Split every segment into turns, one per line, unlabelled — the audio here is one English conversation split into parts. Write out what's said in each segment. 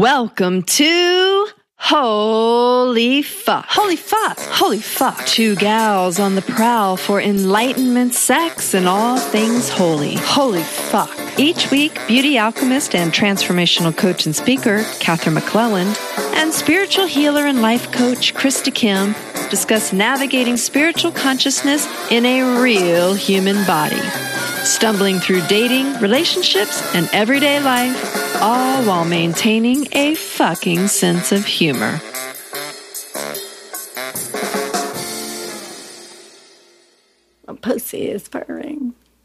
Welcome to Holy Fuck. Holy Fuck. Holy Fuck. Two gals on the prowl for enlightenment, sex, and all things holy. Holy Fuck. Each week, beauty alchemist and transformational coach and speaker, Katherine McClelland, and spiritual healer and life coach, Krista Kim, discuss navigating spiritual consciousness in a real human body. Stumbling through dating, relationships, and everyday life all while maintaining a fucking sense of humor.
My pussy is purring.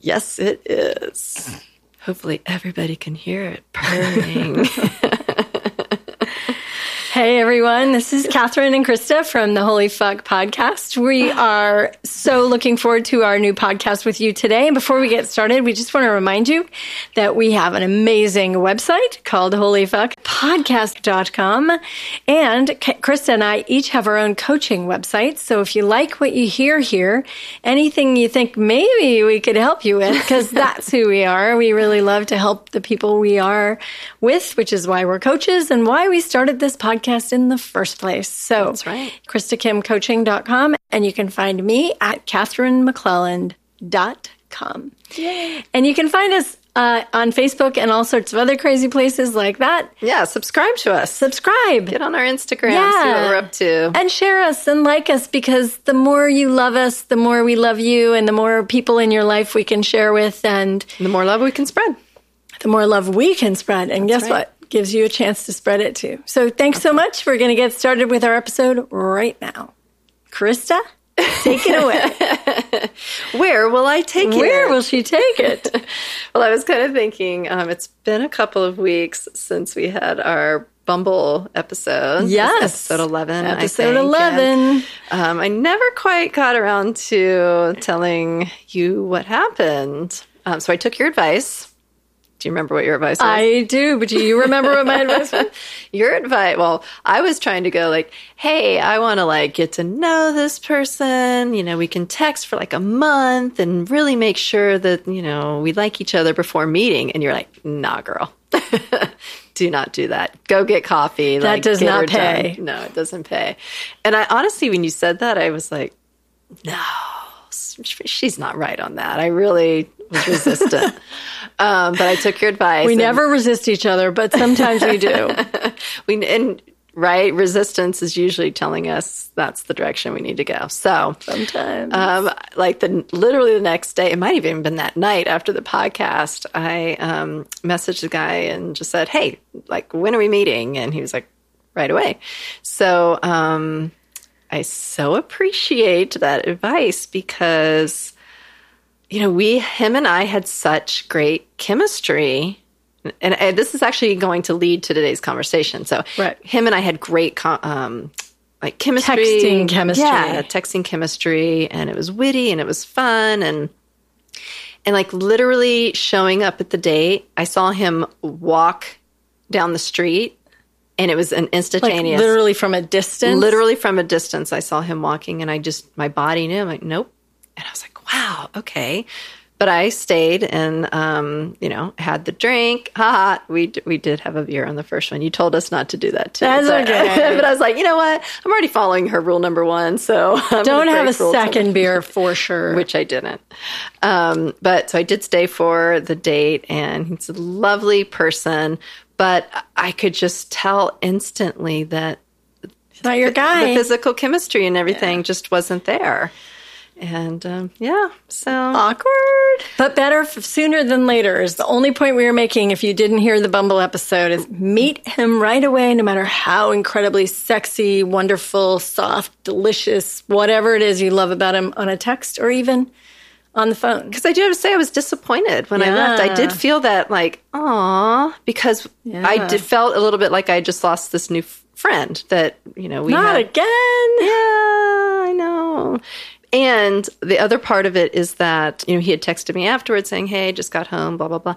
yes, it is. Hopefully, everybody can hear it purring.
Hey everyone, this is Katherine and Krista from the Holy Fuck podcast. We are so looking forward to our new podcast with you today. And before we get started, we just want to remind you that we have an amazing website called holyfuckpodcast.com. And Krista and I each have our own coaching website. So if you like what you hear here, anything you think maybe we could help you with, because that's who we are. We really love to help the people we are with, which is why we're coaches and why we started this podcast podcast in the first place. So
that's right.
KristaKimCoaching.com. And you can find me at KatherineMcClelland.com. Yay. And you can find us uh, on Facebook and all sorts of other crazy places like that.
Yeah, subscribe to us.
Subscribe.
Get on our Instagram, yeah. see what we're up to.
And share us and like us because the more you love us, the more we love you, and the more people in your life we can share with, and
the more love we can spread.
The more love we can spread. And That's guess right. what? Gives you a chance to spread it too. So thanks so much. We're going to get started with our episode right now. Krista, take it away.
Where will I take
it? Where will she take it?
well, I was kind of thinking um, it's been a couple of weeks since we had our Bumble episode.
Yes.
Episode 11.
Episode 11.
And, um, I never quite got around to telling you what happened. Um, so I took your advice do you remember what your advice was?
I do, but do you remember what my advice was?
Your advice, well, I was trying to go like, hey, I want to like get to know this person. You know, we can text for like a month and really make sure that, you know, we like each other before meeting. And you're like, nah, girl. do not do that. Go get coffee.
That
like,
does not pay.
Done. No, it doesn't pay. And I honestly, when you said that, I was like, no, she's not right on that. I really was resistant. um, but I took your advice.
We and, never resist each other, but sometimes we do.
we and right resistance is usually telling us that's the direction we need to go. So
sometimes,
um, like the literally the next day, it might have even been that night after the podcast. I um, messaged the guy and just said, "Hey, like when are we meeting?" And he was like, "Right away." So um, I so appreciate that advice because you know, we, him and I had such great chemistry. And, and, this is actually going to lead to today's conversation. So,
right.
him and I had great, um, like chemistry,
texting chemistry,
yeah, texting chemistry, and it was witty and it was fun, and and like literally showing up at the date, I saw him walk down the street, and it was an instantaneous,
like literally from a distance,
literally from a distance. I saw him walking, and I just my body knew. I'm like, nope, and I was like, wow, okay. But I stayed and, um, you know, had the drink. Ha! We we did have a beer on the first one. You told us not to do that too.
That's okay.
but I was like, you know what? I'm already following her rule number one, so I'm
don't have a second beer for sure.
Which I didn't. Um, but so I did stay for the date, and he's a lovely person. But I could just tell instantly that
not your guy.
The physical chemistry and everything yeah. just wasn't there. And um, yeah, so
awkward, but better f- sooner than later is the only point we were making. If you didn't hear the Bumble episode, is meet him right away, no matter how incredibly sexy, wonderful, soft, delicious, whatever it is you love about him on a text or even on the phone.
Because I do have to say, I was disappointed when yeah. I left. I did feel that, like, aw, because yeah. I did felt a little bit like I just lost this new f- friend that you know we
not
had.
again.
Yeah, I know. And the other part of it is that, you know, he had texted me afterwards saying, Hey, just got home, blah, blah, blah.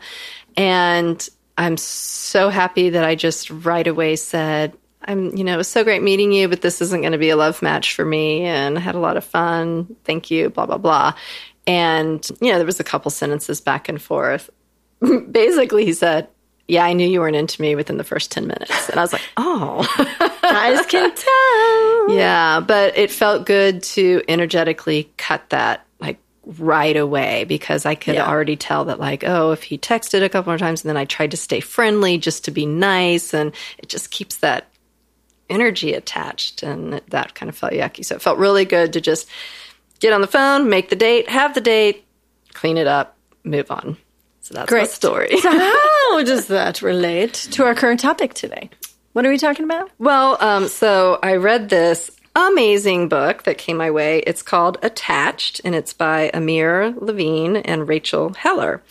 And I'm so happy that I just right away said, I'm, you know, it was so great meeting you, but this isn't going to be a love match for me. And I had a lot of fun. Thank you, blah, blah, blah. And, you know, there was a couple sentences back and forth. Basically, he said, yeah, I knew you weren't into me within the first 10 minutes. And I was like, oh.
Guys can tell.
yeah, but it felt good to energetically cut that like right away because I could
Yeah.
already tell that, like, oh, if he texted a couple more times and then I tried to stay friendly just to be nice, and it just keeps that energy attached. And that kind of felt yucky. So it felt really good to just get on the phone, make the date, have the date, clean it up, move on. So that's
Great.
my story.
So how does that relate to our current topic today? What are we talking about?
Well, um, so I read this amazing book that came my way. It's called Attached, and it's by Amir Levine and Rachel Heller.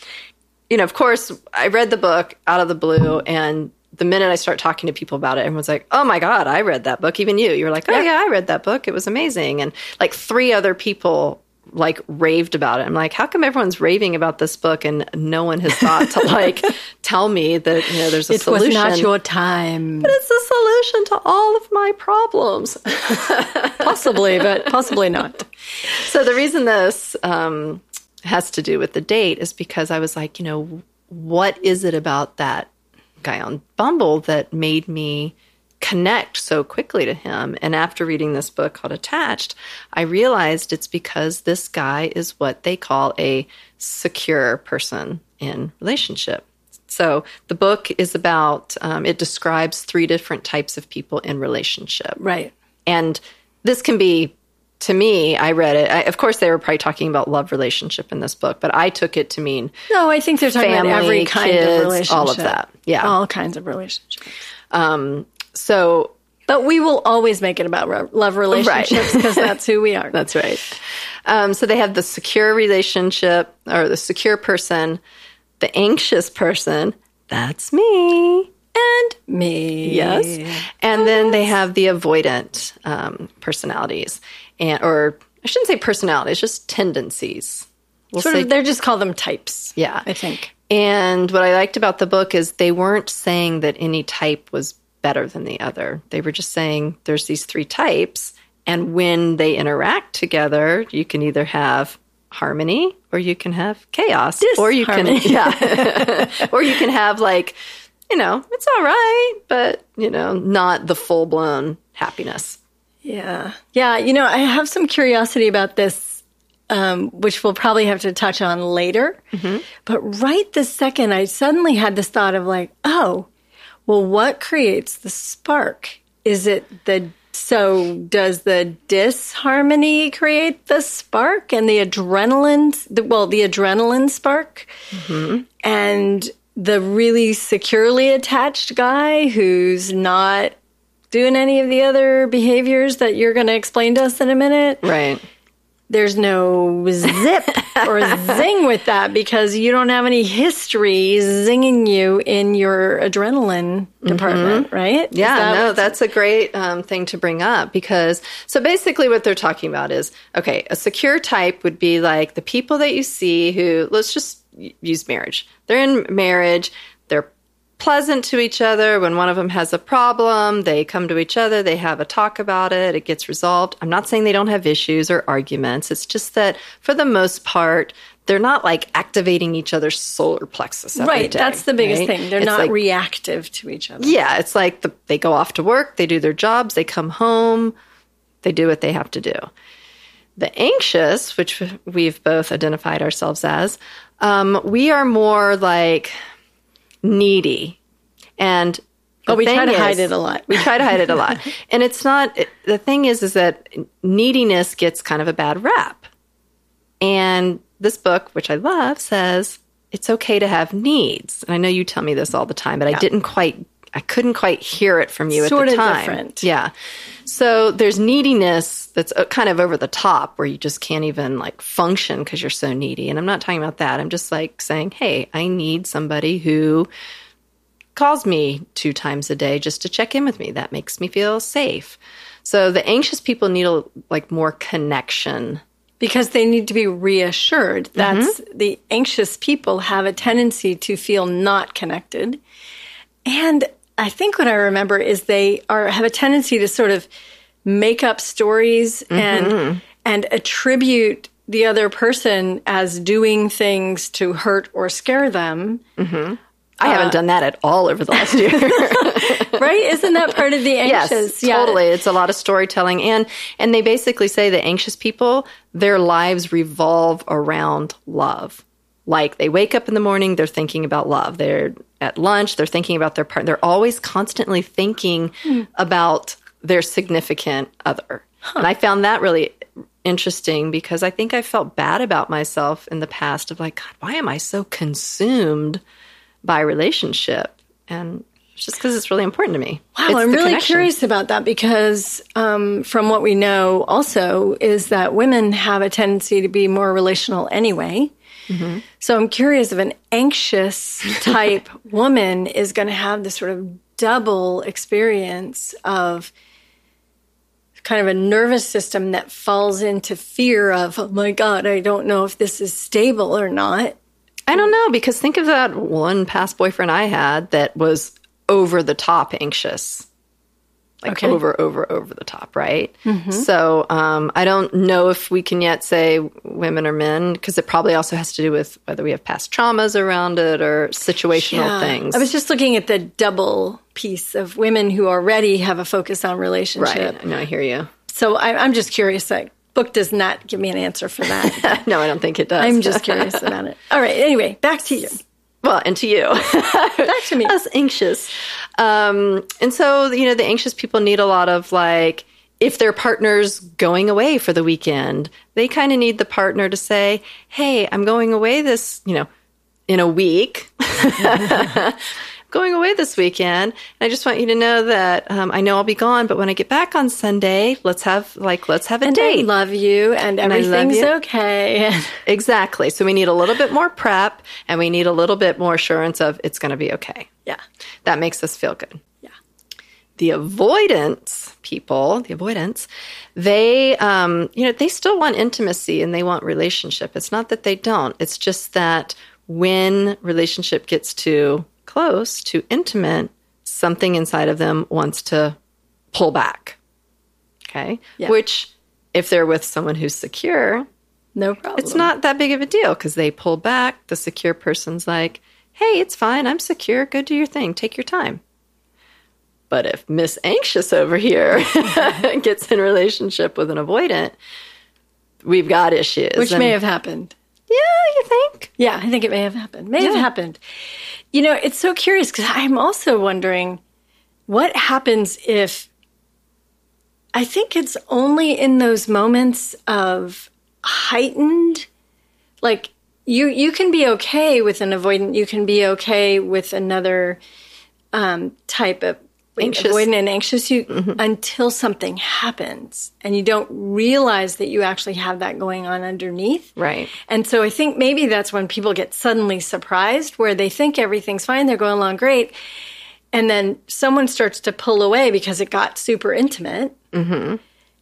You know, of course, I read the book out of the blue, and the minute I start talking to people about it, everyone's like, "Oh my god, I read that book." Even you, you were like, "Oh yeah, I read that book. It was amazing." And like three other people like raved about it. I'm like, how come everyone's raving about this book and no one has thought to like tell me that you know there's a
It
solution?
was not your time.
But it's a solution to all of my problems.
Possibly, but possibly not.
so the reason this um, has to do with the date is because I was like, you know, what is it about that guy on Bumble that made me connect so quickly to him? And after reading this book called Attached, I realized it's because this guy is what they call a secure person in relationship. So the book is about, um, it describes three different types of people in relationship.
Right.
And this can be, to me, I read it. I, of course, they were probably talking about love relationship in this book, but I took it to mean
No, I think they're talking
Family,
about every kind
kids,
of relationship.
all of that. Yeah.
All kinds of relationships.
so.
But we will always make it about ro- love relationships because that's who we are.
That's right. Um, so they have the secure relationship or the secure person, the anxious person. That's me.
And me.
Yes. And then they have the avoidant um, personalities, and or I shouldn't say personalities, just tendencies. We'll
Sort
say
of, they're just called them types.
Yeah.
I think.
And what I liked about the book is they weren't saying that any type was better than the other. They were just saying there's these three types, and when they interact together, you can either have harmony or you can have chaos or you can yeah or you can have like you know it's all right but you know not the full blown happiness
Yeah. Yeah. You know, I have some curiosity about this, um, which we'll probably have to touch on later. But right this second, I suddenly had this thought of like, oh, well, what creates the spark? Is it the, so does the disharmony create the spark and the adrenaline, the, well, the adrenaline spark? And the really securely attached guy who's not doing any of the other behaviors that you're going to explain to us in a minute,
right
there's no zip or zing with that because you don't have any history zinging you in your adrenaline department, right?
Mm-hmm. Yeah,
that
no, that's a great um, thing to bring up because so basically what they're talking about is okay, a secure type would be like the people that you see who let's just use marriage. They're in marriage, they're pleasant to each other. When one of them has a problem, they come to each other, they have a talk about it, it gets resolved. I'm not saying they don't have issues or arguments. It's just that for the most part, they're not like activating each other's solar plexus.
right.
day,
That's the biggest
right?
thing. They're
It's
not
like-
reactive to each other.
yeah, it's like the, they go off to work, they do their jobs, they come home, they do what they have to do. The anxious, which we've both identified ourselves as, um, we are more like needy. And
But we try to
is-
hide it a lot.
We try to hide it a lot. And it's not, it- the thing is, is that neediness gets kind of a bad rap. And this book, which I love, says it's okay to have needs. And I know you tell me this all the time, but I didn't quite, I couldn't quite hear it from you
Sort
at the time.
different.
Yeah. So there's neediness that's uh, kind of over the top where you just can't even like function because you're so needy. And I'm not talking about that. I'm just like saying, hey, I need somebody who calls me two times a day just to check in with me. That makes me feel safe. So the anxious people need a, like more connection.
because they need to be reassured. That's
Mm-hmm.
the anxious people have a tendency to feel not connected. And I think what I remember is they are have a tendency to sort of make up stories
Mm-hmm.
and and attribute the other person as doing things to hurt or scare them.
I haven't done that at all over the last year.
right? Isn't that part of the anxious?
yes, totally. It's a lot of storytelling, and and they basically say that anxious people, their lives revolve around love. Like they wake up in the morning, they're thinking about love. They're at lunch, they're thinking about their partner. They're always constantly thinking about their significant other. And I found that really interesting because I think I felt bad about myself in the past of like, God, why am I so consumed by relationship? And just because it's really important to me.
Wow,
It's
I'm really
connection.
curious about that because um, from what we know also is that women have a tendency to be more relational anyway.
Mm-hmm.
So I'm curious if an anxious type woman is going to have this sort of double experience of kind of a nervous system that falls into fear of, oh my God, I don't know if this is stable or not.
I don't know because think of that one past boyfriend I had that was over the top anxious. Like
Okay.
over, over, over the top, right? So um, I don't know if we can yet say women or men because it probably also has to do with whether we have past traumas around it or situational
Yeah.
things.
I was just looking at the double piece of women who already have a focus on relationship.
right. No, I hear you.
So I, I'm just curious. That book does not give me an answer for that.
no, I don't think it does.
I'm just curious about it. All right. Anyway, back to you.
Well, and to you.
Back to me.
us anxious. Um, and so, you know, the anxious people need a lot of like, if their partner's going away for the weekend, they kind of need the partner to say, Hey, I'm going away this, you know, in a week. going away this weekend. And I just want you to know that um, I know I'll be gone, but when I get back on Sunday, let's have like, let's have a
And I
date.
love you, and
I
everything's
you.
okay.
exactly. So we need a little bit more prep and we need a little bit more assurance of it's going to be okay.
yeah.
That makes us feel good.
Yeah.
The avoidance people, the avoidance, they, um, you know, they still want intimacy and they want relationship. It's not that they don't. It's just that when relationship gets too close, too intimate, something inside of them wants to pull back. Okay.
Yeah.
Which, if they're with someone who's secure,
No problem.
it's not that big of a deal because they pull back. The secure person's like, hey, it's fine. I'm secure. Go do your thing. Take your time. But if Miss Anxious over here gets in relationship with an avoidant, we've got issues.
Which
And-
may have happened.
Yeah, you think?
Yeah, I think it may have happened. May have happened. You know, it's so curious because I'm also wondering what happens if I think it's only in those moments of heightened like you you can be okay with an avoidant, you can be okay with another um, type of
Anxious.
avoidant and anxious you until something happens and you don't realize that you actually have that going on underneath.
Right.
And so I think maybe that's when people get suddenly surprised where they think everything's fine, they're going along great. And then someone starts to pull away because it got super intimate. Mm-hmm.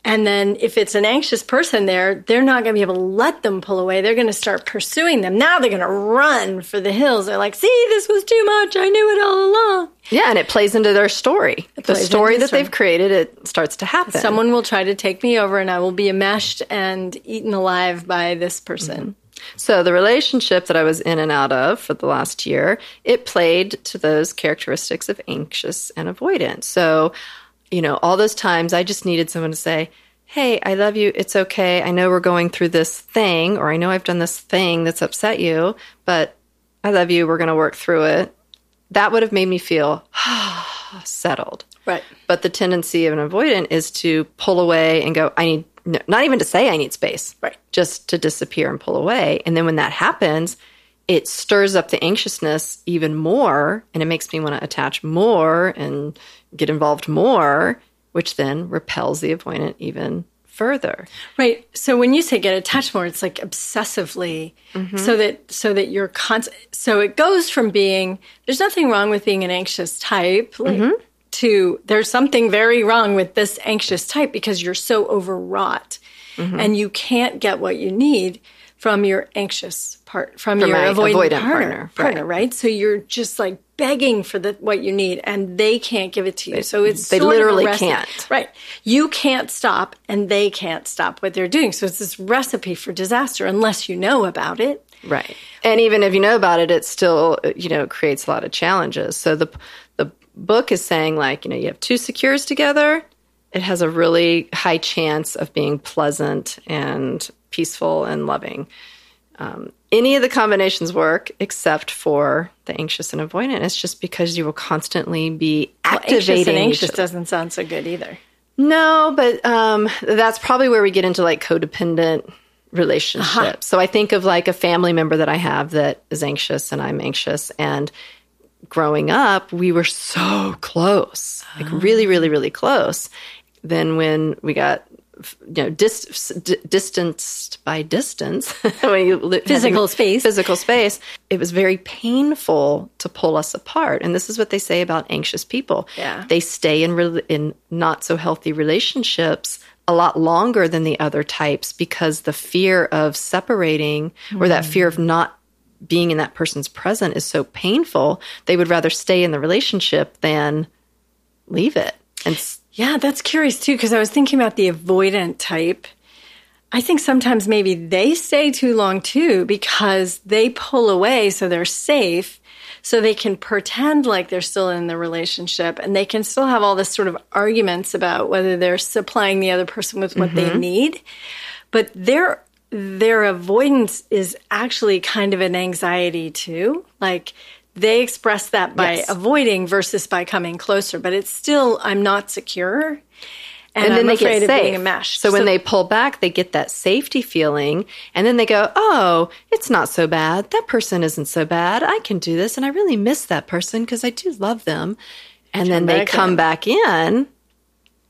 And then if it's an anxious person there, they're not going to be able to let them pull away. They're going to start pursuing them. Now they're going to run for the hills. They're like, see, this was too much. I knew it all along.
Yeah, and it plays into their story. The story that they've created, it starts to happen.
Someone will try to take me over and I will be enmeshed and eaten alive by this person. Mm-hmm.
So the relationship that I was in and out of for the last year, it played to those characteristics of anxious and avoidant. So, you know, all those times I just needed someone to say, Hey, I love you. It's okay. I know we're going through this thing, or I know I've done this thing that's upset you, but I love you. We're going to work through it. That would have made me feel settled.
Right.
But the tendency of an avoidant is to pull away and go, I need, no, not even to say I need space,
Right.
Just to disappear and pull away. And then when that happens, it stirs up the anxiousness even more and it makes me want to attach more and get involved more, which then repels the avoidant even further.
Right. So when you say get attached more, it's like obsessively, mm-hmm. so that so that you're constant. So it goes from being there's nothing wrong with being an anxious type, like, mm-hmm. to there's something very wrong with this anxious type because you're so overwrought, mm-hmm. and you can't get what you need from your anxious part from,
From
your avoidant,
avoidant
partner,
partner,
partner,
right.
right. So you're just like begging for the what you need, and they can't give it to you. so it's
they literally can't.
Right. You can't stop, and they can't stop what they're doing. So it's this recipe for disaster unless you know about it.
Right. And even if you know about it, it still, you know, creates a lot of challenges. So the the book is saying like, you know, you have two secures together, it has a really high chance of being pleasant and peaceful and loving. Um, any of the combinations work except for the anxious and avoidant. It's just because you will constantly be activating
Anxious and anxious doesn't sound so good either.
No, but um, that's probably where we get into like codependent relationships. So I think of like a family member that I have that is anxious and I'm anxious. And growing up, we were so close, like really, really, really close. Then when we got you know dis- d- distanced by distance. When you
Physical space.
physical space. It was very painful to pull us apart. And this is what they say about anxious people.
Yeah.
they stay in re- in not so healthy relationships a lot longer than the other types because the fear of separating or that fear of hmm. not being in that person's present is so painful. They would rather stay in the relationship than leave it and
Yeah, that's curious too, because I was thinking about the avoidant type. I think sometimes maybe they stay too long too because they pull away so they're safe, so they can pretend like they're still in the relationship and they can still have all this sort of arguments about whether they're supplying the other person with what they mm-hmm. need. But their their avoidance is actually kind of an anxiety too. Like they express that by
Yes.
avoiding versus by coming closer, but it's still I'm not secure. And,
and then
I'm
they
afraid
get
of
safe.
enmeshed.
So, when they pull back, they get that safety feeling, and then they go, "Oh, it's not so bad. That person isn't so bad. I can do this, and I really miss that person because I do love them." And then they come
in.
back in,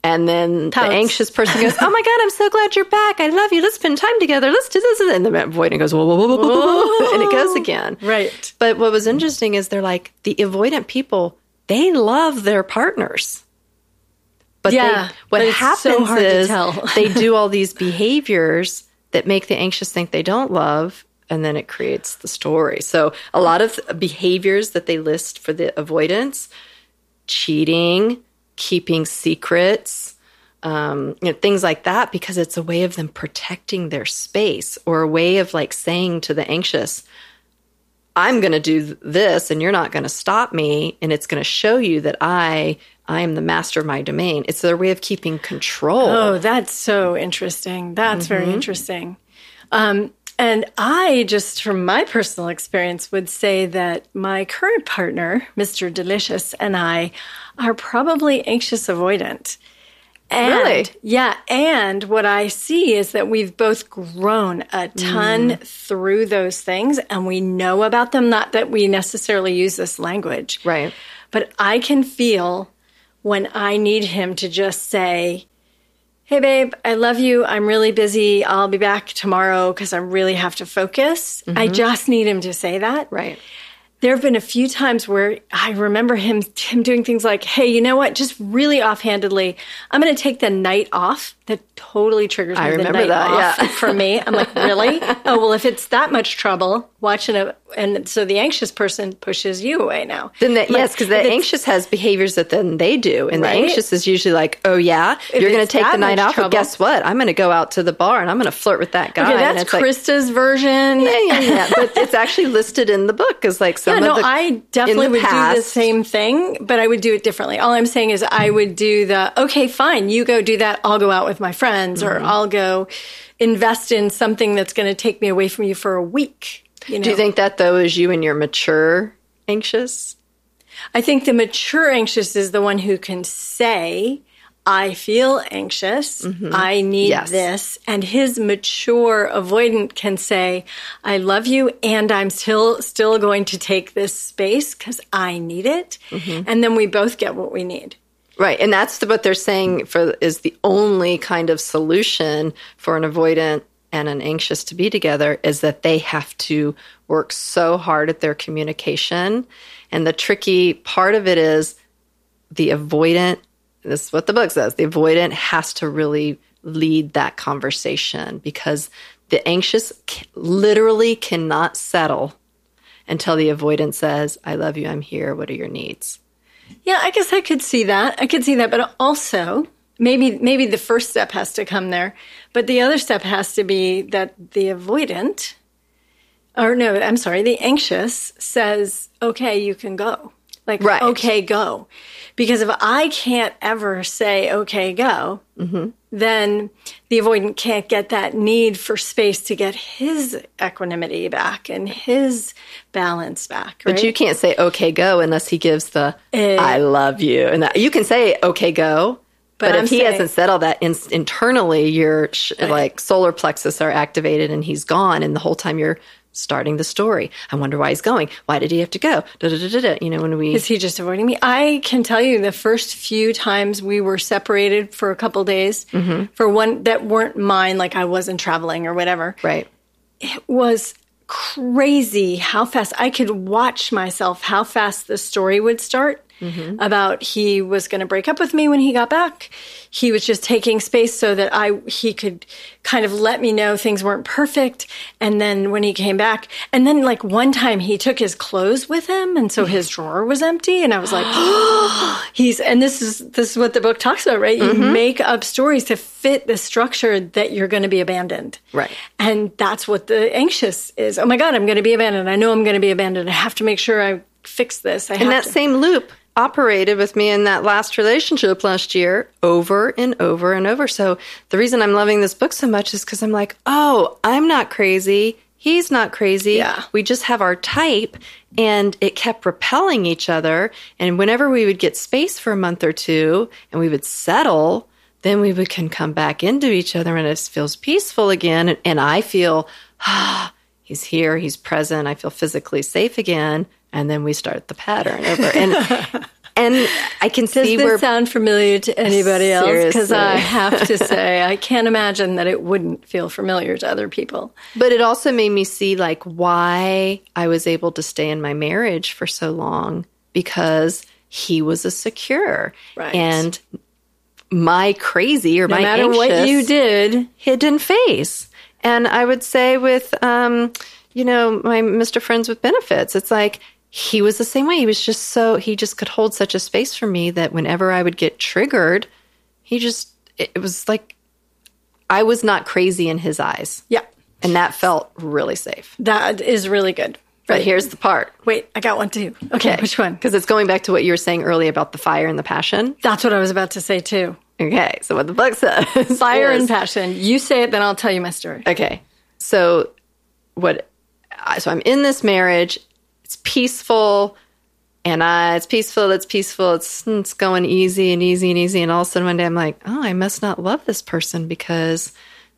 and then the anxious person goes, "Oh my god, I'm so glad you're back. I love you. Let's spend time together. Let's do this." And the avoidant goes, "Whoa, whoa, whoa, whoa, whoa, whoa, whoa," and it goes again.
Right.
But what was interesting is they're like the avoidant people. They love their partners. But
Yeah,
they, what
but
happens
so
is they do all these behaviors that make the anxious think they don't love, and then it creates the story. So a lot of behaviors that they list for the avoidance: cheating, keeping secrets, um, you know, things like that, because it's a way of them protecting their space or a way of like saying to the anxious, I'm going to do this and you're not going to stop me and it's going to show you that I I am the master of my domain. It's their way of keeping control.
Oh, that's so interesting. That's very interesting. Um, and I just, from my personal experience, would say that my current partner, Mr. Delicious, and I are probably anxious avoidant. And,
Really?
Yeah. And what I see is that we've both grown a ton mm. through those things and we know about them. Not that we necessarily use this language.
Right.
But I can feel when I need him to just say, Hey, babe, I love you. I'm really busy. I'll be back tomorrow because I really have to focus. I mm-hmm. just need him to say that.
Right.
There have been a few times where I remember him him doing things like, "Hey, you know what? Just really offhandedly, I'm going to take the night off." That totally triggers me.
I remember that,
off
yeah.
for me. I'm like, really? oh well, if it's that much trouble watching it, and so the anxious person pushes you away now.
Then the,
Like,
yes, because the anxious has behaviors that then they do, and
Right?
the anxious is usually like, "Oh yeah, you're going to take the night off.
trouble-
But guess what? I'm going to go out to the bar and I'm going to flirt with that guy."
Okay,
and
that's
it's like,
Krista's version.
yeah, yeah, yeah. but it's actually listed in the book as like some
Yeah, no,
the.
I definitely would do the same thing, but I would do it differently. All I'm saying is I would do the, okay, fine, you go do that. I'll go out with my friends
Mm-hmm.
or I'll go invest in something that's going to take me away from you for a week. You know?
Do you think that though is you and your mature anxious?
I think the mature anxious is the one who can say, I feel anxious. Mm-hmm. I need
Yes.
this. And his mature avoidant can say, I love you and I'm still, still going to take this space because I need it. Mm-hmm. And then we both get what we need.
Right, and that's the, what they're saying for is the only kind of solution for an avoidant and an anxious to be together is that they have to work so hard at their communication. And the tricky part of it is the avoidant. This is what the book says. The avoidant has to really lead that conversation because the anxious literally cannot settle until the avoidant says, I love you, I'm here, what are your needs?
Yeah, I guess I could see that. I could see that, but also maybe maybe the first step has to come there, but the other step has to be that the avoidant or no, I'm sorry, the anxious says, "Okay, you can go." Like,
Right.
okay, go. Because if I can't ever say, okay, go, then the avoidant can't get that need for space to get his equanimity back and his balance back. Right?
But you can't say, okay, go, unless he gives the,
Eh.
I love you. And that, you can say, okay, go. But,
But
if he
saying-
hasn't settled that in, internally, your sh- like solar plexus are activated and he's gone. And the whole time you're starting the story. I wonder why he's going. Why did he have to go? Da, da, da, da, da. You know, when we,
Is he just avoiding me? I can tell you the first few times we were separated for a couple days mm-hmm. for one that weren't mine, like I wasn't traveling or whatever,
right.
It was crazy how fast I could watch myself, how fast the story would start Mm-hmm. about he was going to break up with me when he got back. He was just taking space so that I he could kind of let me know things weren't perfect. And then when he came back, and then like one time he took his clothes with him, and so his drawer was empty, and I was like, he's and this is this is what the book talks about, right? You mm-hmm. make up stories to fit the structure that you're going to be abandoned,
Right.
and that's what the anxious is. Oh my God, I'm going to be abandoned. I know I'm going to be abandoned. I have to make sure I fix this. I have
And that
to.
same loop operated with me in that last relationship last year over and over and over. So the reason I'm loving this book so much is because I'm like, oh, I'm not crazy. He's not crazy.
Yeah.
We just have our type. And it kept repelling each other. And whenever we would get space for a month or two and we would settle, then we would can come back into each other and it feels peaceful again. And, and I feel, ah, he's here, he's present. I feel physically safe again. And then we start the pattern over. And and I can
Does
see
this
where
sound familiar to anybody else? Because I have to say, I can't imagine that it wouldn't feel familiar to other people.
But it also made me see like why I was able to stay in my marriage for so long because he was a secure
Right.
and my crazy or
No
my
matter what
anxious
you did,
hidden face. And I would say with um, you know, my Mr. Friends with Benefits, it's like he was the same way. He was just so he just could hold such a space for me that whenever I would get triggered, he just it, it was like I was not crazy in his eyes.
yeah,
And that felt really safe.
that is really good.
But here's the part.
Wait, I got one too. Okay, which one?
Because it's going back to what you were saying earlier about the fire and the passion.
That's what I was about to say too.
Okay, so what the book says
Fire
is-
and passion. You say it, then I'll tell you my story.
Okay. So what I- so I'm in this marriage. It's peaceful and I, it's peaceful, it's peaceful, it's it's going easy and easy and easy and all of a sudden one day I'm like, "Oh, I must not love this person because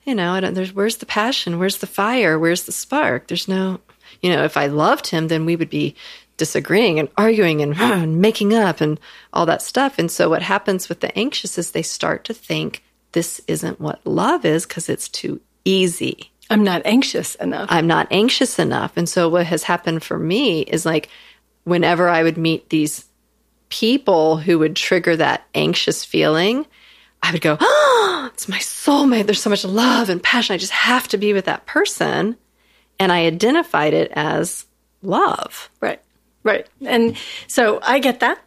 you know, I don't there's where's the passion? Where's the fire? Where's the spark? There's no you know, if I loved him, then we would be disagreeing and arguing and, and making up and all that stuff. And so what happens with the anxious is they start to think this isn't what love is because it's too easy.
I'm not anxious enough.
I'm not anxious enough. And so what has happened for me is like whenever I would meet these people who would trigger that anxious feeling, I would go, Oh, it's my soulmate. There's so much love and passion. I just have to be with that person. And I identified it as love.
Right. Right. And so I get that.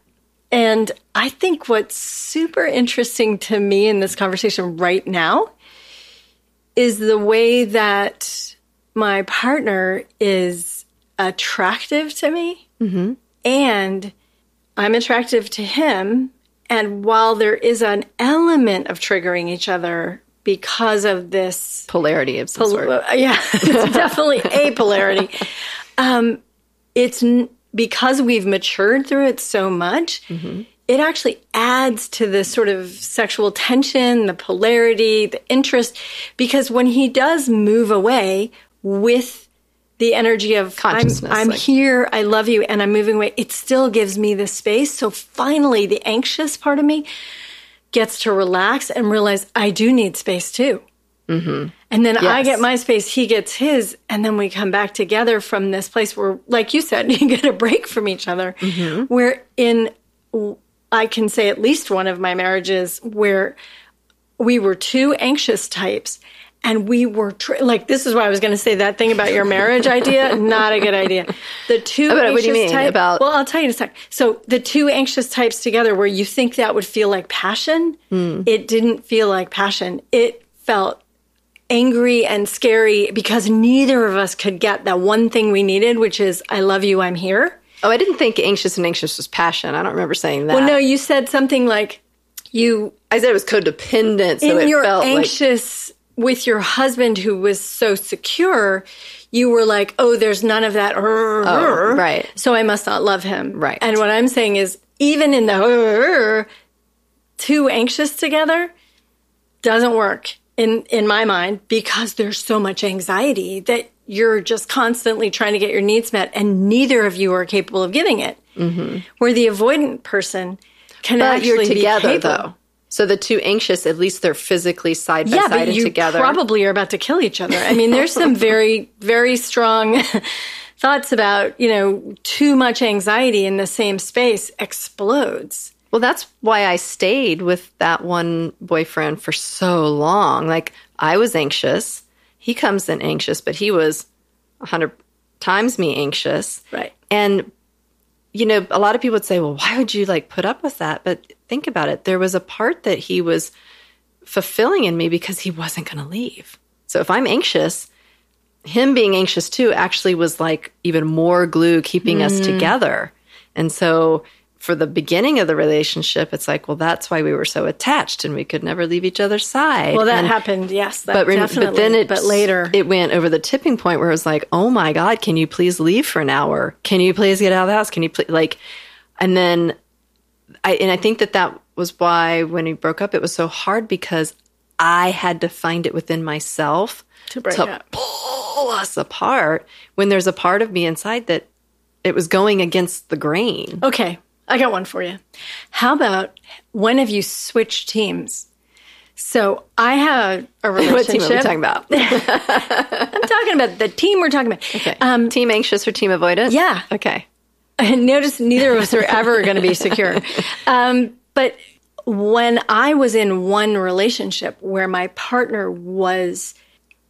And I think what's super interesting to me in this conversation right now is the way that my partner is attractive to me and I'm attractive to him. And while there is an element of triggering each other because of this
Polarity of some sort.
uh, yeah, it's definitely a polarity. Um, it's n- because we've matured through it so much. It actually adds to the sort of sexual tension, the polarity, the interest. Because when he does move away with the energy of I'm, I'm
like-
here, I love you, and I'm moving away, it still gives me the space. So finally, the anxious part of me gets to relax and realize I do need space too. Mm-hmm. And then I get my space, he gets his, and then we come back together from this place where, like you said, you get a break from each other. Mm-hmm. Where in, I can say at least one of my marriages where we were two anxious types, and we were tr- like, this is why I was going to say that thing about your marriage idea. Not a good idea. The two
About-
anxious
what do you mean?
type-
About-
well, I'll tell you in a sec. So the two anxious types together, where you think that would feel like passion,
Hmm.
it didn't feel like passion. It felt angry and scary because neither of us could get that one thing we needed, which is "I love you, I'm here."
Oh, I didn't think anxious and anxious was passion. I don't remember saying that.
Well, no, you said something like you
I said it was codependent, so
in
it
your
felt like
anxious with your husband who was so secure, you were like, "Oh, there's none of that."
Oh, right.
So I must not love him.
Right.
And what I'm saying is, even in the oh, too anxious together doesn't work in in my mind because there's so much anxiety that you're just constantly trying to get your needs met, and neither of you are capable of giving it. Mm-hmm. Where the avoidant person can
but
actually
you're together though. So the two anxious, at least they're physically side by
Yeah,
side
but
and
you
together.
probably are about to kill each other. I mean, there's some very, very strong thoughts about, you know, too much anxiety in the same space explodes.
Well, that's why I stayed with that one boyfriend for so long. Like I was anxious. He comes in anxious, but he was a hundred times me anxious.
Right.
And you know, a lot of people would say, "Well, why would you like put up with that?" But think about it. There was a part that he was fulfilling in me because he wasn't going to leave. So if I'm anxious, him being anxious too actually was like even more glue keeping us mm. together. And so for the beginning of the relationship, it's like, well, that's why we were so attached and we could never leave each other's side.
Well, that
And-
happened. Yes, that
but,
definitely.
but then it
but later,
it went over the tipping point where it was like, oh my god, can you please leave for an hour? Can you please get out of the house? Can you please like? And then I and I think that that was why when we broke up, it was so hard because I had to find it within myself
To break up.
pull us apart when there's a part of me inside that it was going against the grain.
okay, I got one for you. How about when have you switched teams? So I have a relationship.
What team are we talking about?
I'm talking about the team we're talking about.
Okay.
Um,
team anxious or team avoidant?
Yeah.
Okay.
And notice neither of us are ever going to be secure. Um, but when I was in one relationship where my partner was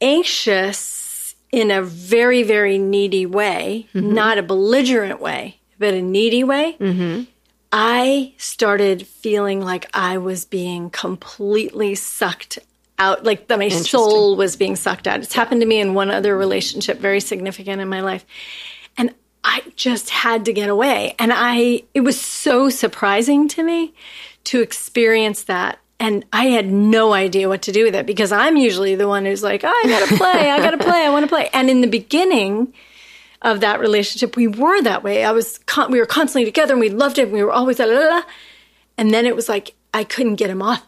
anxious in a very, very needy way, not a belligerent way, but a needy way, mm-hmm. I started feeling like I was being completely sucked out, like that my soul was being sucked out. It's happened to me in one other relationship, very significant in my life. And I just had to get away. And I, it was so surprising to me to experience that. And I had no idea what to do with it because I'm usually the one who's like, oh, I gotta play, I gotta play, I wanna play. And in the beginning of that relationship, we were that way. I was, con- we were constantly together and we loved it and we were always, la, la, la. and then it was like, I couldn't get him off.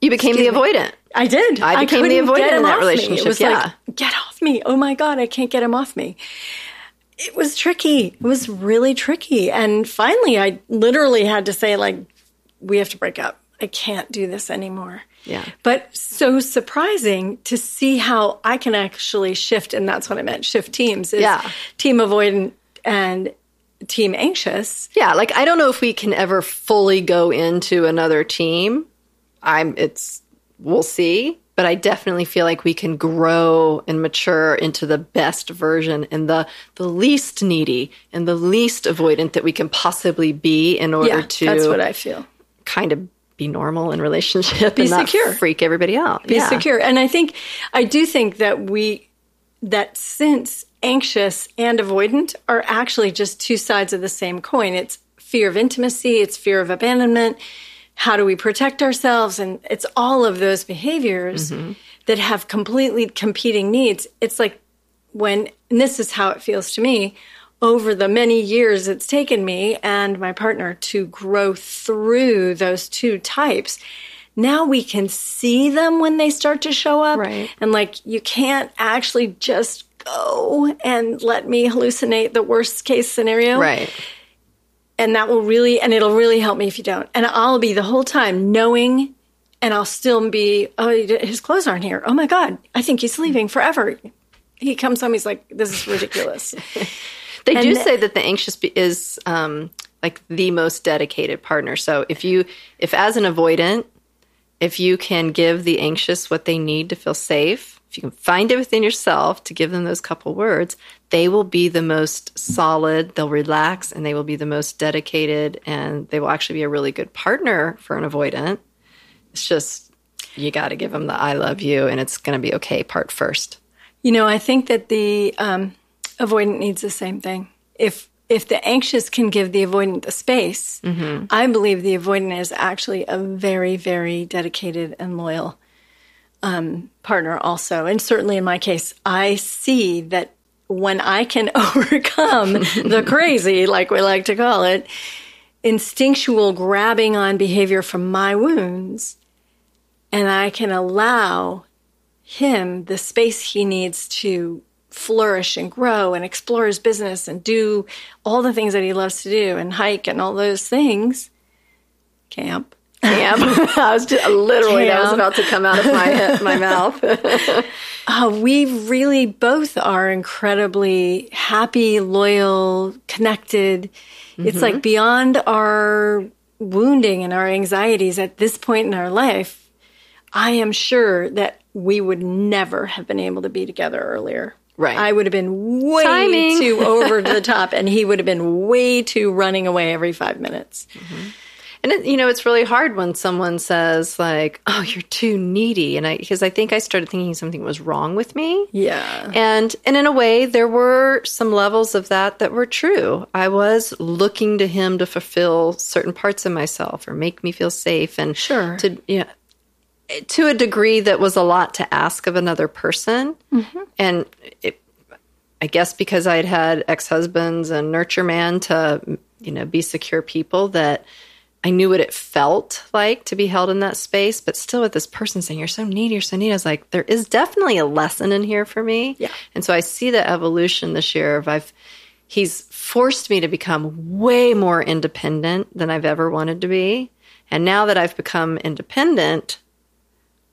You became the
Excuse me.
avoidant.
I did.
I became the avoidant in that
off me.
relationship,
It was
yeah.
like, get off me. Oh my God, I can't get him off me. It was tricky. It was really tricky. And finally, I literally had to say, like, we have to break up. I can't do this anymore.
Yeah.
But so surprising to see how I can actually shift. And that's what I meant shift teams is
Yeah.
team avoidant and team anxious.
Yeah, like I don't know if we can ever fully go into another team. I'm it's we'll see, but I definitely feel like we can grow and mature into the best version and the the least needy and the least avoidant that we can possibly be in order
Yeah,
to
that's what I feel.
kind of be normal in relationship
Be secure.
freak everybody out.
be secure. And I think, I do think that we, that since anxious and avoidant are actually just two sides of the same coin. It's fear of intimacy, it's fear of abandonment. How do we protect ourselves? And it's all of those behaviors mm-hmm. that have completely competing needs. It's like when, and this is how it feels to me, over the many years it's taken me and my partner to grow through those two types. Now we can see them when they start to show up.
Right.
And like, you can't actually just go and let me hallucinate the worst case scenario.
Right.
And that will really, and it'll really help me if you don't. And I'll be the whole time knowing, and I'll still be, oh, his clothes aren't here. Oh my God, I think he's leaving forever. He comes home, he's like, this is ridiculous.
They do say that the anxious be- is um, like the most dedicated partner. So if you, if as an avoidant, if you can give the anxious what they need to feel safe, if you can find it within yourself to give them those couple words, they will be the most solid, they'll relax, and they will be the most dedicated, and they will actually be a really good partner for an avoidant. It's just, you got to give them the I love you, and it's going to be okay part first.
You know, I think that the um, avoidant needs the same thing. If if the anxious can give the avoidant the space, mm-hmm. I believe the avoidant is actually a very, very dedicated and loyal um, partner, also. And certainly in my case, I see that when I can overcome the crazy, like we like to call it, instinctual grabbing on behavior from my wounds, and I can allow him the space he needs to flourish and grow and explore his business and do all the things that he loves to do and hike and all those things. Camp.
Camp. I was just, literally Camp. that was about to come out of my my mouth.
uh, we really both are incredibly happy, loyal, connected. Mm-hmm. It's like beyond our wounding and our anxieties at this point in our life. I am sure that we would never have been able to be together earlier.
Right.
I would have been way
Timing.
too over the top, and he would have been way too running away every five minutes.
Mm-hmm. And it, you know, it's really hard when someone says like, "Oh, you're too needy," and I because I think I started thinking something was wrong with me.
Yeah.
And and in a way, there were some levels of that that were true. I was looking to him to fulfill certain parts of myself or make me feel safe, and
sure
to yeah. To a degree that was a lot to ask of another person. Mm-hmm. And it, I guess because I'd had ex husbands and nurture man to, you know, be secure people that I knew what it felt like to be held in that space, but still with this person saying, You're so needy, you're so needy. I was like, There is definitely a lesson in here for me.
Yeah.
And so I see the evolution this year of I've, he's forced me to become way more independent than I've ever wanted to be. And now that I've become independent,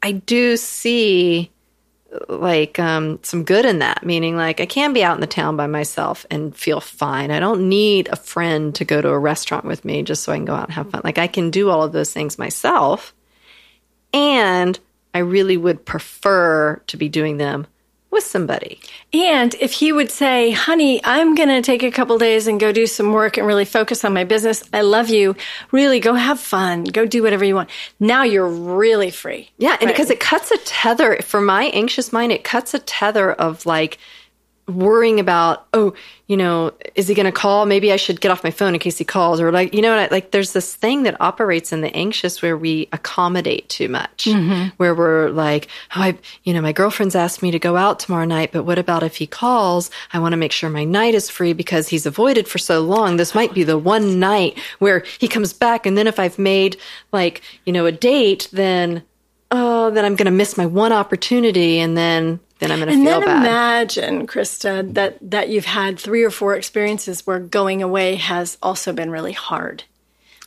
I do see like um, some good in that, meaning like I can be out in the town by myself and feel fine. I don't need a friend to go to a restaurant with me just so I can go out and have fun. Like I can do all of those things myself. And I really would prefer to be doing them with somebody.
And if he would say, honey, I'm going to take a couple days and go do some work and really focus on my business. I love you. Really go have fun. Go do whatever you want. Now you're really free.
Yeah. And right. because it cuts a tether for my anxious mind, it cuts a tether of like, worrying about, oh, you know, is he going to call? Maybe I should get off my phone in case he calls, or like, you know, like there's this thing that operates in the anxious where we accommodate too much, mm-hmm. where we're like, oh, I, you know, my girlfriend's asked me to go out tomorrow night, but what about if he calls? I want to make sure my night is free because he's avoided for so long. This might be the one night where he comes back, and then if I've made like, you know, a date, then oh, then I'm going to miss my one opportunity, and then then I'm going to feel
bad. imagine, Krista, that that you've had three or four experiences where going away has also been really hard.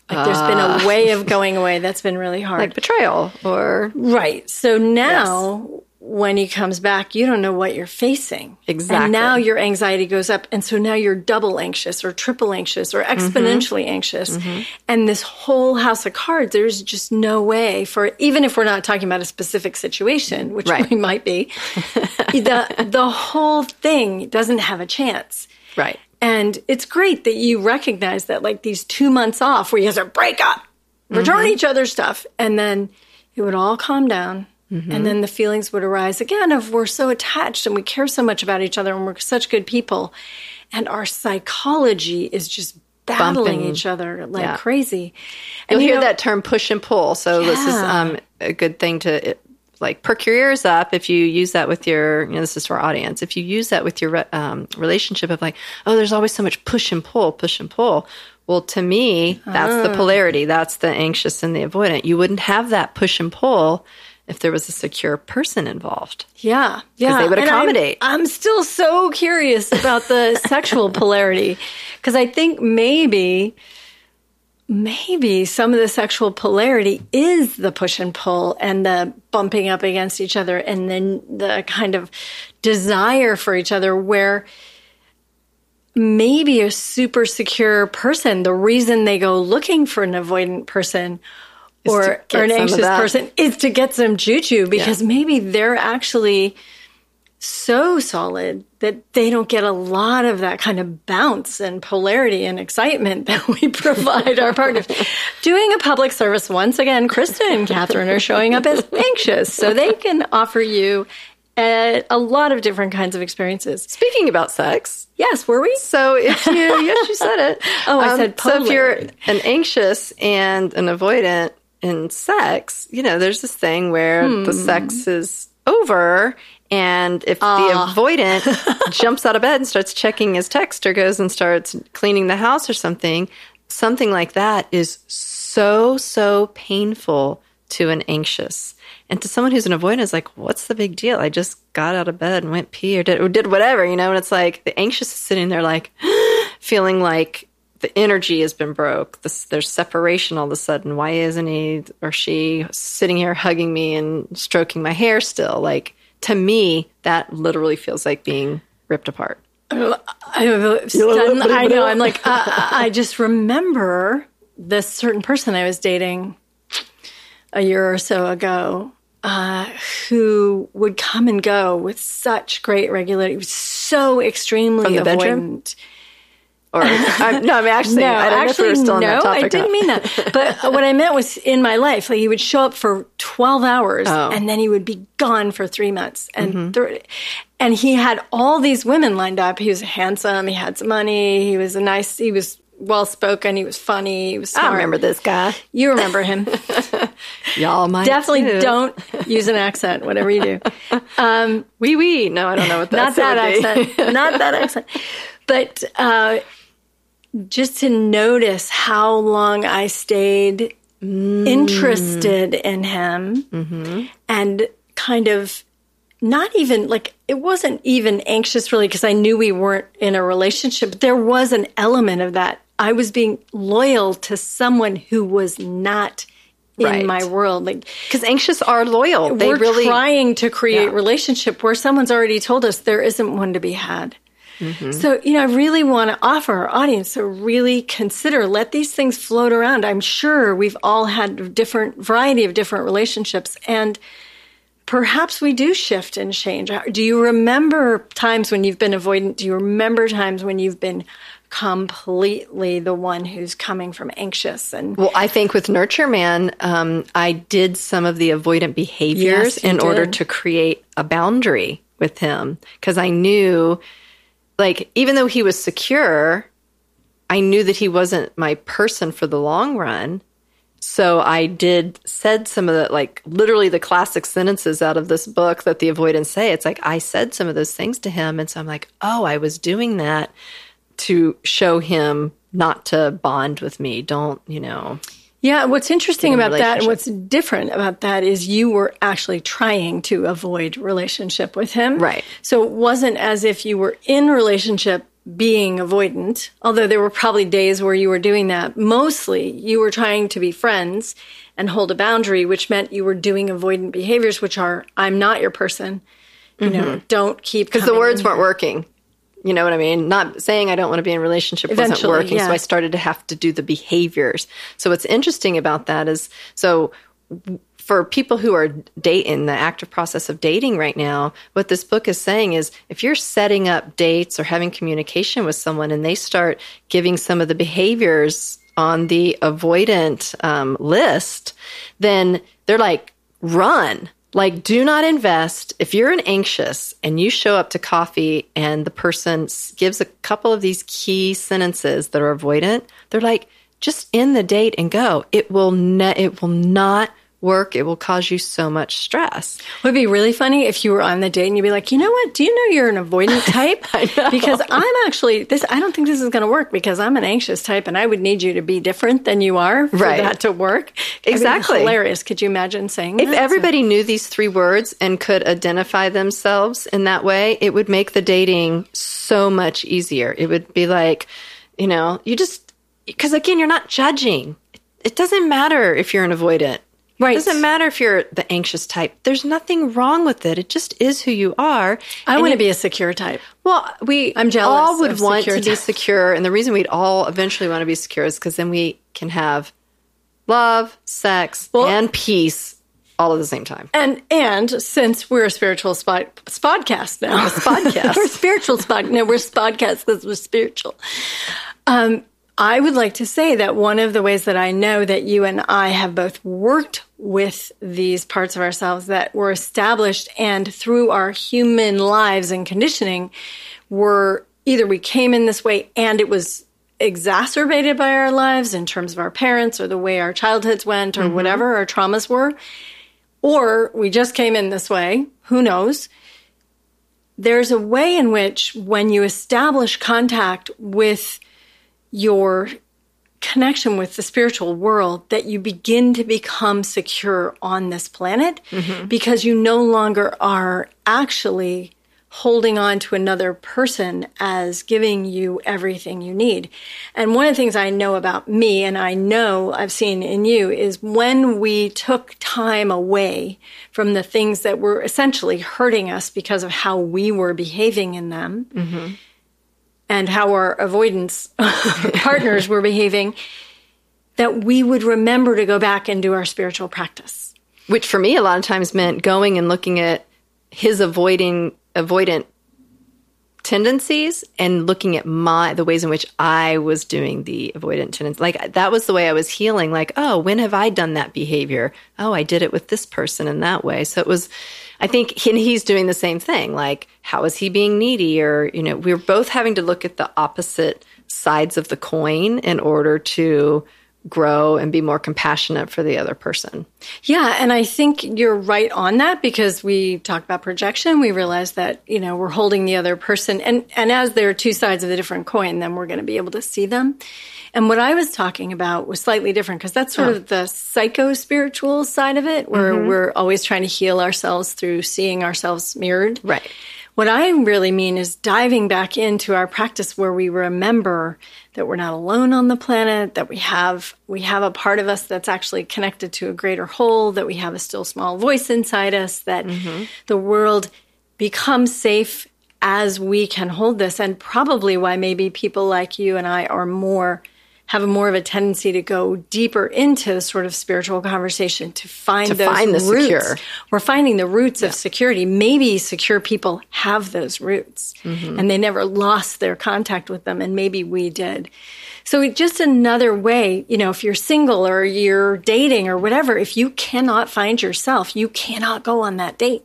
Like there's been a ah. way of going away that's been really hard,
like betrayal or
right. So now, yes when he comes back, you don't know what you're facing.
Exactly.
And now your anxiety goes up. And so now you're double anxious or triple anxious or exponentially mm-hmm. anxious. Mm-hmm. And this whole house of cards, there's just no way for, even if we're not talking about a specific situation, which right. we might be, the, the whole thing doesn't have a chance.
Right.
And it's great that you recognize that, like these two months off where you guys are break up, return mm-hmm. each other's stuff, and then it would all calm down Mm-hmm. And then the feelings would arise again of we're so attached and we care so much about each other and we're such good people. And our psychology is just battling Bumping. each other like yeah. crazy.
And You'll you hear know, that term push and pull. So yeah. this is um, a good thing to like perk your ears up if you use that with your you know this is for our audience if you use that with your um, relationship of like oh there's always so much push and pull push and pull well to me that's the ah. polarity that's the anxious and the avoidant you wouldn't have that push and pull if there was a secure person involved.
Yeah. Yeah.
They would accommodate.
I'm, I'm, still so curious about the sexual polarity because I think maybe, maybe some of the sexual polarity is the push and pull and the bumping up against each other and then the kind of desire for each other where maybe a super secure person, the reason they go looking for an avoidant person or, or an anxious person is to get some juju because yeah. maybe they're actually so solid that they don't get a lot of that kind of bounce and polarity and excitement that we provide our partners. Doing a public service, once again, Krista and Katherine are showing up as anxious so they can offer you a, a lot of different kinds of experiences.
Speaking about sex,
Yes, were we?
so if you yes you said it.
Oh, I um, said
so. If you're an anxious and an avoidant in sex, you know, there's this thing where the
Hmm.
sex is over. And if
Ah.
the avoidant jumps out of bed and starts checking his text or goes and starts cleaning the house or something, something like that is so, so painful to an anxious. And to someone who's an avoidant is like, what's the big deal? I just got out of bed and went pee or did, or did whatever, you know? And it's like the anxious is sitting there like feeling like the energy has been broke. This, there's separation all of a sudden. Why isn't he or she sitting here hugging me and stroking my hair still? Like to me, that literally feels like being ripped apart.
I, stunned. I know. I'm like, I, I just remember this certain person I was dating a year or so ago uh, who would come and go with such great regularity. He was so extremely
From the bedroom? Or I'm, no, I'm actually.
No,
I don't know if we
actually,
on
no,
that topic.
I didn't mean that. But what I meant was in my life, like he would show up for 12 hours
Oh. Mm-hmm.
and then he would be gone for three months. And, th- and he had all these women lined up. He was handsome. He had some money. He was a nice, he was well spoken. He was funny. He was smart.
I remember this guy.
You remember him.
Y'all might
Definitely
too.
don't use an accent, whatever you do.
Wee wee. No, I don't know what that's not that
accent not that accent but uh, just to notice how long i stayed mm. interested in him mm-hmm. and kind of not even like it wasn't even anxious really because i knew we weren't in a relationship but there was an element of that i was being loyal to someone who was not in
Right.
my world like
Because anxious are loyal. They
we're
really.
trying to create
Yeah.
relationship where someone's already told us there isn't one to be had.
Mm-hmm.
So, you know, I really want to offer our audience to really consider, let these things float around. I'm sure we've all had different variety of different relationships and perhaps we do shift and change. Do you remember times when you've been avoidant? Do you remember times when you've been completely the one who's coming from anxious and
Well, I think with Nurture Man, um, I did some of the avoidant behaviors
Yes,
in order to create a boundary with him because I knew, like, even though he was secure, I knew that he wasn't my person for the long run. So I did said some of the like literally the classic sentences out of this book that the avoidance say. It's like I said some of those things to him, and so I'm like, oh, I was doing that to show him not to bond with me. Don't you know?
Yeah, what's interesting about that and what's different about that is you were actually trying to avoid relationship with him.
Right.
So it wasn't as if you were in relationship being avoidant, although there were probably days where you were doing that. Mostly you were trying to be friends and hold a boundary, which meant you were doing avoidant behaviors, which are I'm not your person. You know, don't keep
because Mm-hmm. the words weren't working. You know what I mean? Not saying I don't want to be in a relationship wasn't
Eventually,
working, so. I started to have to do the behaviors. So what's interesting about that is so for people who are date in the active process of dating right now, what this book is saying is if you're setting up dates or having communication with someone and they start giving some of the behaviors on the avoidant um, list, then they're like, run. Like, do not invest. If you're an anxious and you show up to coffee and the person gives a couple of these key sentences that are avoidant, they're like, just end the date and go. It will ne- it will not work. It will cause you so much stress.
Would be really funny if you were on the date and you'd be like, you know what? Do you know you're an avoidant type? Because I'm actually this. I don't think this is going to work because I'm an anxious type, and I would need you to be different than you are for
Right.
that to work.
Exactly.
hilarious. Could you imagine saying
If
that?
everybody knew these three words and could identify themselves in that way, it would make the dating so much easier. It would be like, you know, you just, because again, you're not judging. It doesn't matter if you're an avoidant.
Right.
It doesn't matter if you're the anxious type. There's nothing wrong with it. It just is who you are.
I want to be a secure type.
well, we
I'm jealous
all would want to be secure, and the reason we'd all eventually want to be secure is because then we can have love, sex,
Well-
and peace all at the same time.
And and since we're a spiritual spot spodcast now,
spodcast.
we're spiritual spot. No, we're spodcast because we're spiritual. Um, I would like to say that one of the ways that I know that you and I have both worked with these parts of ourselves that were established and through our human lives and conditioning were either we came in this way and it was exacerbated by our lives in terms of our parents or the way our childhoods went or mm-hmm. whatever our traumas were, or we just came in this way, who knows? There's a way in which when you establish contact with your connection with the spiritual world that you begin to become secure on this planet mm-hmm. because you no longer are actually holding on to another person as giving you everything you need. And one of the things I know about me and I know I've seen in you is when we took time away from the things that were essentially hurting us because of how we were behaving in them. Mm-hmm and how our avoidance partners were behaving, that we would remember to go back and do our spiritual practice.
Which for me, a lot of times meant going and looking at his avoiding avoidant tendencies and looking at my the ways in which I was doing the avoidant tendencies. Like that was the way I was healing. Like, oh, when have I done that behavior? Oh, I did it with this person in that way. So it was I think he's doing the same thing. Like, how is he being needy? Or, you know, we're both having to look at the opposite sides of the coin in order to grow and be more compassionate for the other person.
Yeah, and I think you're right on that because we talk about projection, we realize that, you know, we're holding the other person and and as there are two sides of the different coin, then we're going to be able to see them. And what I was talking about was slightly different because that's sort oh. of the psycho spiritual side of it, where mm-hmm. we're always trying to heal ourselves through seeing ourselves mirrored.
Right.
What I really mean is diving back into our practice where we remember that we're not alone on the planet, that we have we have a part of us that's actually connected to a greater whole, that we have a still small voice inside us, that mm-hmm. the world becomes safe as we can hold this and probably why maybe people like you and I are more have a more of a tendency to go deeper into sort of spiritual conversation to find to those find the roots. Secure. We're finding the roots yeah. of security. Maybe secure people have those roots mm-hmm. and they never lost their contact with them, and maybe we did. So it's just another way, you know, if you're single or you're dating or whatever, if you cannot find yourself, you cannot go on that date.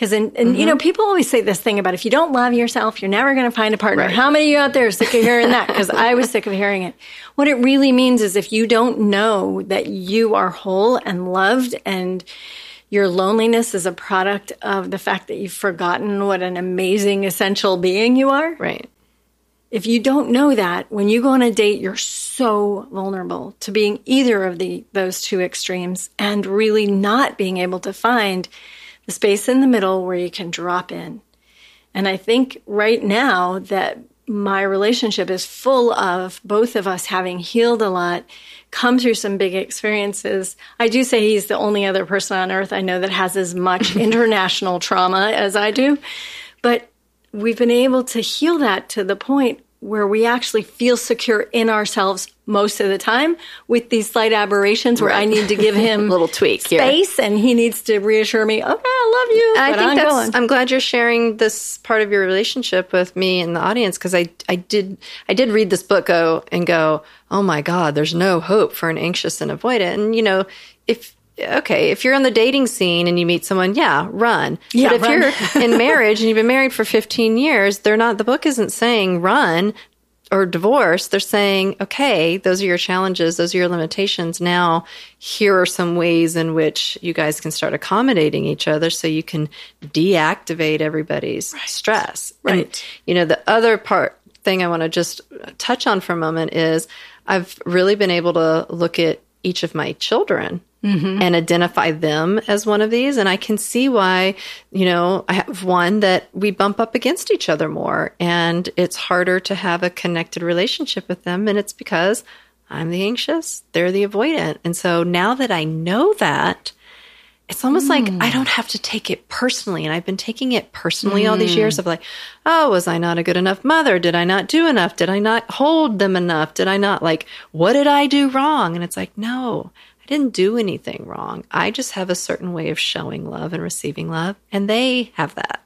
Because, and, and mm-hmm. you know, mm-hmm. people always say this thing about if you don't love yourself, you're never going to find a partner. Right. How many of you out there are sick of hearing that? Because I was sick of hearing it. What it really means is if you don't know that you are whole and loved and your loneliness is a product of the fact that you've forgotten what an amazing, essential being you are.
Right.
If you don't know that, when you go on a date, you're so vulnerable to being either of the those two extremes and really not being able to find the space in the middle where you can drop in. And I think right now that my relationship is full of both of us having healed a lot, come through some big experiences. I do say he's the only other person on earth I know that has as much international trauma as I do. But we've been able to heal that to the point where we actually feel secure in ourselves most of the time with these slight aberrations where right. I need to give him
a little tweak
space
here.
and he needs to reassure me, okay, I love you.
I think I'm that's, going. I'm glad you're sharing this part of your relationship with me and the audience because I, I did, I did read this book go and go, oh my God, there's no hope for an anxious and avoidant. And, you know, if, okay, if you're on the dating scene and you meet someone, yeah, run. Yeah, but if run. you're in marriage and you've been married for 15 years, they're not, the book isn't saying run or divorce, they're saying, okay, those are your challenges, those are your limitations. Now, here are some ways in which you guys can start accommodating each other so you can deactivate everybody's right. stress.
Right.
And, you know, the other part thing I want to just touch on for a moment is I've really been able to look at each of my children mm-hmm. and identify them as one of these. And I can see why, you know, I have one that we bump up against each other more and it's harder to have a connected relationship with them. And it's because I'm the anxious, they're the avoidant. And so now that I know that, it's almost mm. like I mm. don't have to take it personally. And I've been taking it personally mm. all these years mm. of like, oh, was I not a good enough mother? Did I not do enough? Did I not hold them enough? Did I not like, what did I do wrong? And it's like, no, I didn't do anything wrong. I just have a certain way of showing love and receiving love, and they have that.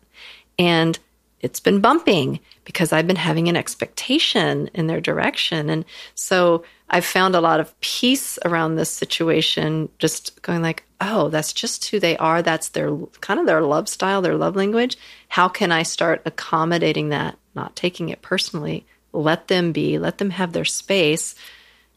And it's been bumping because I've been having an expectation in their direction. And so I've found a lot of peace around this situation, just going like, oh, that's just who they are. That's their kind of their love style, their love language. How can I start accommodating that, not taking it personally? Let them be, let them have their space.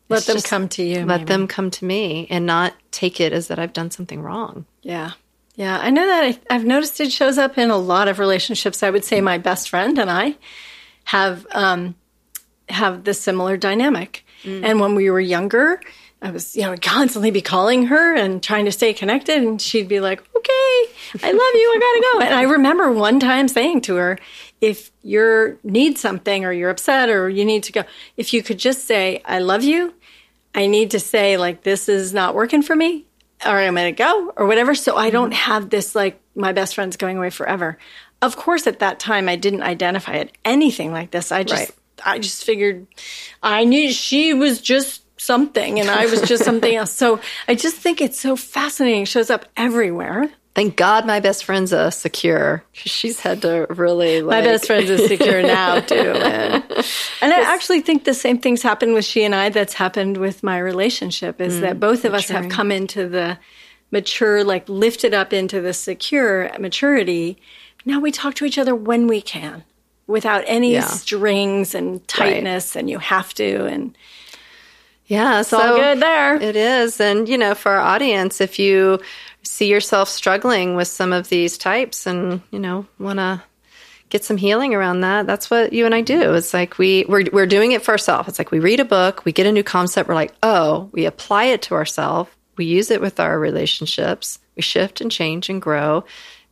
Let
It's
them
just-
come to you.
Let
maybe.
them come to me and not take it as that I've done something wrong.
Yeah. Yeah. I know that I, I've noticed it shows up in a lot of relationships. I would say my best friend and I have um, have this similar dynamic. Mm. And when we were younger, I was, you know, constantly be calling her and trying to stay connected. And she'd be like, okay, I love you. I gotta go. And I remember one time saying to her, if you need something or you're upset or you need to go, if you could just say, I love you, I need to say, like, this is not working for me, or I'm going to go, or whatever. So I don't mm-hmm. have this, like, my best friend's going away forever. Of course, at that time, I didn't identify it anything like this. I just,
Right.
I just figured I knew she was just something and I was just something else. So I just think it's so fascinating. It shows up everywhere.
Thank God my best friend's a secure. She's had to really like,
My best friend's is secure now too. man. And I actually think the same things happened with she and I that's happened with my relationship is mm, that both of us have come into the mature, like lifted up into the secure maturity. Now we talk to each other when we can without any
Yeah.
strings and tightness and you have to and
Yeah,
it's all good there.
It is. And, you know, for our audience, if you see yourself struggling with some of these types and, you know, want to get some healing around that, that's what you and I do. It's like we, we're, we're doing it for ourselves. It's like we read a book, we get a new concept, we're like, oh, we apply it to ourselves, we use it with our relationships, we shift and change and grow.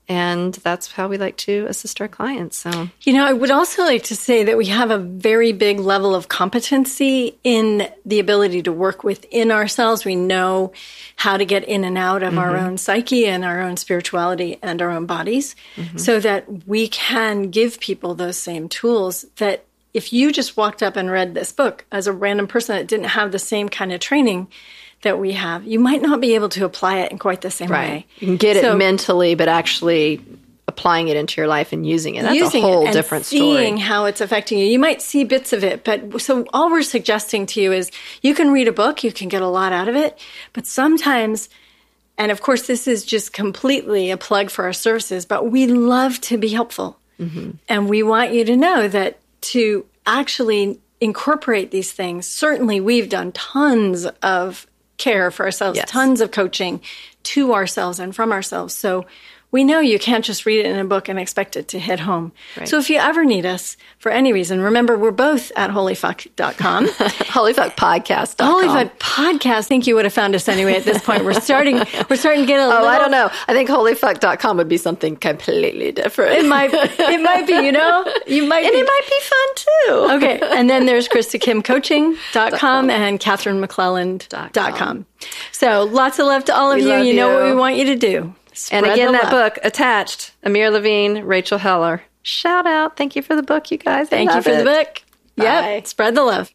And that's how we like to assist our clients. So,
You know, I would also like to say that we have a very big level of competency in the ability to work within ourselves. We know how to get in and out of our mm-hmm. own psyche and our own spirituality and our own bodies mm-hmm. so that we can give people those same tools that if you just walked up and read this book as a random person that didn't have the same kind of training that we have, you might not be able to apply it in quite the same way.
you can get
So-
it mentally, but actually applying it into your life and using it. That's
using
a whole different
seeing
story.
Seeing how it's affecting you. You might see bits of it, but so all we're suggesting to you is you can read a book, you can get a lot out of it, but sometimes and of course this is just completely a plug for our services, but we love to be helpful.
Mm-hmm.
And we want you to know that to actually incorporate these things, certainly we've done tons of care for ourselves,
Yes.
tons of coaching to ourselves and from ourselves. So we know you can't just read it in a book and expect it to hit home. So if you ever need us for any reason, remember we're both at holyfuck.com.
Holyfuckpodcast.com.
Holy Fuck Podcast. I think you would have found us anyway at this point. We're starting we're starting to get a
oh,
little.
Oh, little I don't know. I think holyfuck.com would be something completely different.
It might it might be, you know? You might
and
be
it might be fun too.
Okay. And then there's KristaKimCoaching.com and KatherineMcClelland.com. So lots of love to all of
We
you. You know what we want you to do.
And again, that book attached Amir Levine, Rachel Heller. Shout out. Thank you for the book, you guys. I
Thank you for the
it.
book.
Bye.
Yep. Spread the love.